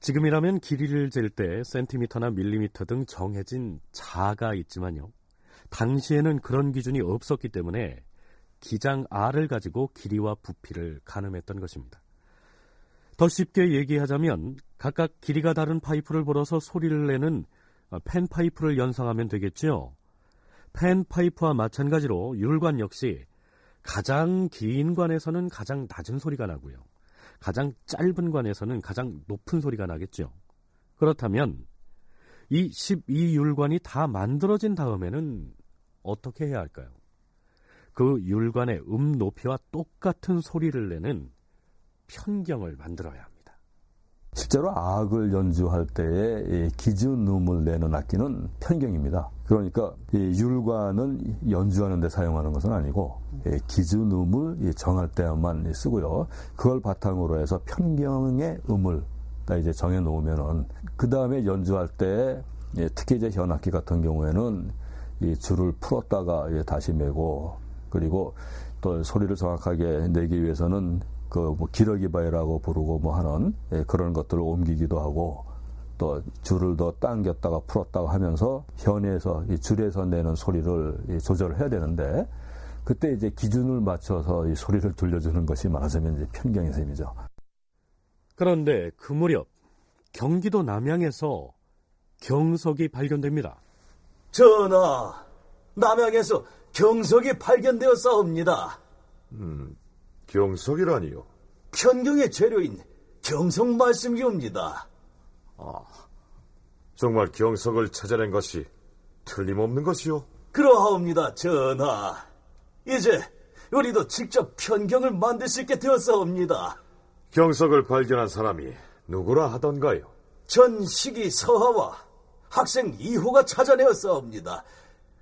지금이라면 길이를 잴 때 센티미터나 밀리미터 등 정해진 자가 있지만요. 당시에는 그런 기준이 없었기 때문에 기장 R을 가지고 길이와 부피를 가늠했던 것입니다. 더 쉽게 얘기하자면 각각 길이가 다른 파이프를 불어서 소리를 내는 펜 파이프를 연상하면 되겠지요. 펜 파이프와 마찬가지로 율관 역시 가장 긴 관에서는 가장 낮은 소리가 나고요. 가장 짧은 관에서는 가장 높은 소리가 나겠죠. 그렇다면 이 12율관이 다 만들어진 다음에는 어떻게 해야 할까요? 그 율관의 음 높이와 똑같은 소리를 내는 편경을 만들어야 합니다. 실제로 악을 연주할 때의 기준 음을 내는 악기는 편경입니다. 그러니까 율관은 연주하는 데 사용하는 것은 아니고 기준 음을 정할 때만 쓰고요. 그걸 바탕으로 해서 편경의 음을 이제 정해 놓으면은 그 다음에 연주할 때 특히 이제 현악기 같은 경우에는 이 줄을 풀었다가 다시 메고 그리고 또 소리를 정확하게 내기 위해서는 그 뭐 기러기 바위라고 부르고 뭐 하는 예, 그런 것들을 옮기기도 하고 또 줄을 더 당겼다가 풀었다가 하면서 현에서 이 줄에서 내는 소리를 조절을 해야 되는데 그때 이제 기준을 맞춰서 이 소리를 들려주는 것이 말하자면 이제 편경의 셈이죠. 그런데 그 무렵 경기도 남양에서 경석이 발견됩니다. 전하, 남양에서 경석이 발견되었사옵니다. 음, 경석이라니요? 편경의 재료인 경석 말씀이옵니다. 아, 정말 경석을 찾아낸 것이 틀림없는 것이요? 그러하옵니다, 전하. 이제 우리도 직접 편경을 만들 수 있게 되었사옵니다. 경석을 발견한 사람이 누구라 하던가요? 전 시기 서하와 학생 이호가 찾아내었사옵니다.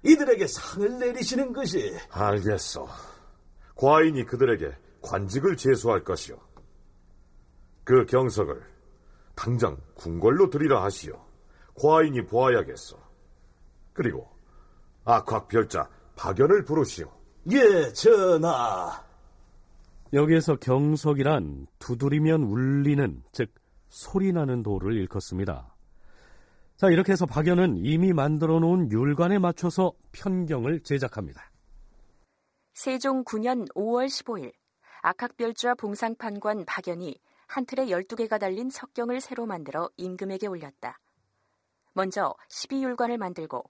이들에게 상을 내리시는 것이 알겠소. 과인이 그들에게 관직을 제수할 것이요. 그 경석을 당장 궁궐로 들이라 하시오. 과인이 보아야겠소. 그리고 악학별자 박연을 부르시오. 예, 전하. 여기에서 경석이란 두드리면 울리는, 즉 소리나는 돌을 일컫습니다. 자, 이렇게 해서 박연은 이미 만들어 놓은 율관에 맞춰서 편경을 제작합니다. 세종 9년 5월 15일 악학별주와 봉상판관 박연이 한 틀에 12개가 달린 석경을 새로 만들어 임금에게 올렸다. 먼저 12율관을 만들고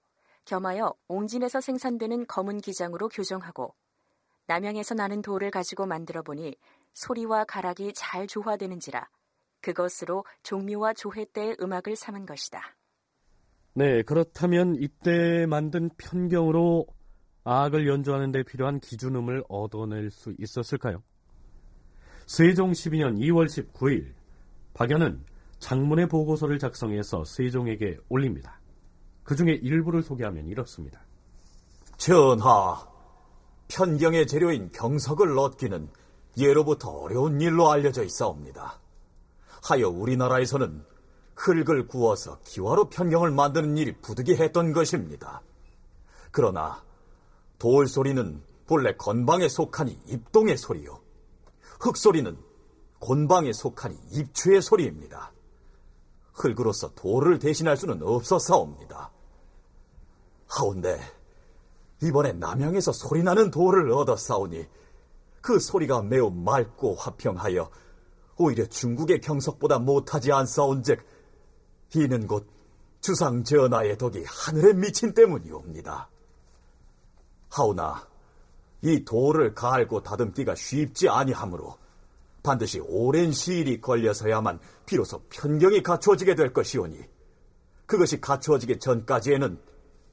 겸하여 옹진에서 생산되는 검은 기장으로 교정하고 남양에서 나는 돌을 가지고 만들어 보니 소리와 가락이 잘 조화되는지라 그것으로 종묘와 조회 때의 음악을 삼은 것이다. 네, 그렇다면 이때 만든 편경으로 악을 연주하는 데 필요한 기준음을 얻어낼 수 있었을까요? 세종 12년 2월 19일 박연은 장문의 보고서를 작성해서 세종에게 올립니다. 그 중에 일부를 소개하면 이렇습니다. 전하, 편경의 재료인 경석을 얻기는 예로부터 어려운 일로 알려져 있사옵니다. 하여 우리나라에서는 흙을 구워서 기와로 편경을 만드는 일이 부득이했던 것입니다. 그러나 돌 소리는 본래 건방에 속하니 입동의 소리요. 흙 소리는 곤방에 속하니 입추의 소리입니다. 흙으로서 돌을 대신할 수는 없어사옵니다. 하운데 이번에 남양에서 소리나는 돌을 얻어 싸우니 그 소리가 매우 맑고 화평하여 오히려 중국의 경석보다 못하지 않사온즉 이는 곧 주상 전하의 덕이 하늘에 미친 때문이옵니다. 하오나 이 돌을 갈고 다듬기가 쉽지 아니하므로 반드시 오랜 시일이 걸려서야만 비로소 편경이 갖추어지게 될 것이오니 그것이 갖추어지기 전까지에는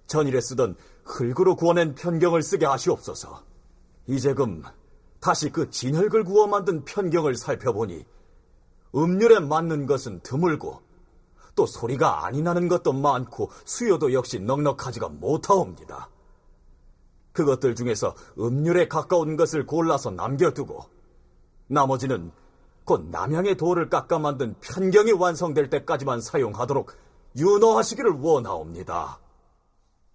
전일에 쓰던 흙으로 구워낸 편경을 쓰게 하시옵소서. 이제금 다시 그 진흙을 구워 만든 편경을 살펴보니 음률에 맞는 것은 드물고 또 소리가 아니 나는 것도 많고 수요도 역시 넉넉하지가 못하옵니다. 그것들 중에서 음률에 가까운 것을 골라서 남겨두고 나머지는 곧 남양의 돌을 깎아 만든 편경이 완성될 때까지만 사용하도록 윤호하시기를 원하옵니다.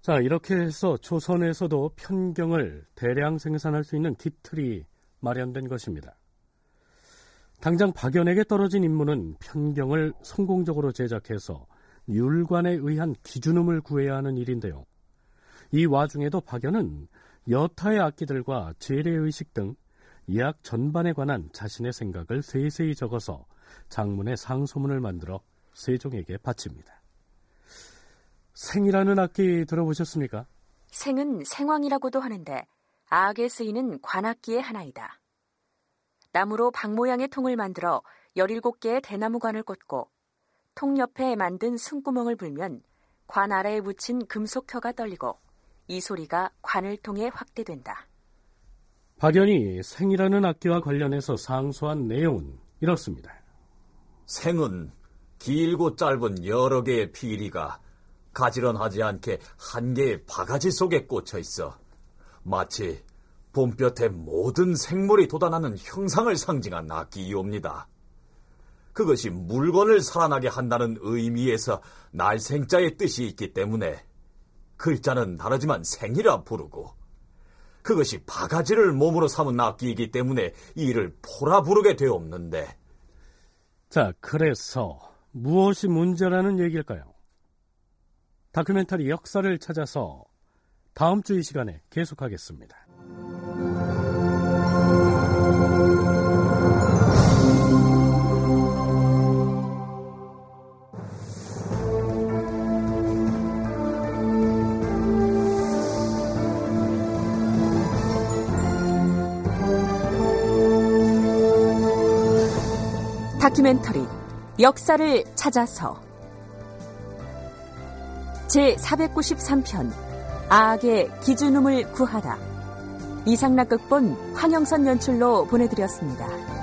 자, 이렇게 해서 조선에서도 편경을 대량 생산할 수 있는 기틀이 마련된 것입니다. 당장 박연에게 떨어진 임무는 편경을 성공적으로 제작해서 율관에 의한 기준음을 구해야 하는 일인데요. 이 와중에도 박연은 여타의 악기들과 재래의식 등 예약 전반에 관한 자신의 생각을 세세히 적어서 장문의 상소문을 만들어 세종에게 바칩니다. 생이라는 악기 들어보셨습니까? 생은 생황이라고도 하는데 악에 쓰이는 관악기의 하나이다. 나무로 박 모양의 통을 만들어 17개의 대나무관을 꽂고 통 옆에 만든 숨구멍을 불면 관 아래에 붙인 금속 혀가 떨리고 이 소리가 관을 통해 확대된다. 박연이 생이라는 악기와 관련해서 상소한 내용은 이렇습니다. 생은 길고 짧은 여러 개의 피리가 가지런하지 않게 한 개의 바가지 속에 꽂혀 있어 마치 봄볕에 모든 생물이 돋아나는 형상을 상징한 악기이옵니다. 그것이 물건을 살아나게 한다는 의미에서 날생자의 뜻이 있기 때문에 글자는 다르지만 생이라 부르고 그것이 바가지를 몸으로 삼은 악기이기 때문에 이를 포라 부르게 되었는데 자, 그래서 무엇이 문제라는 얘기일까요? 다큐멘터리 역사를 찾아서 다음 주 이 시간에 계속하겠습니다. 다큐멘터리 역사를 찾아서 제 493편 아악의 기준음을 구하라 이상락 극본 황영선 연출로 보내드렸습니다.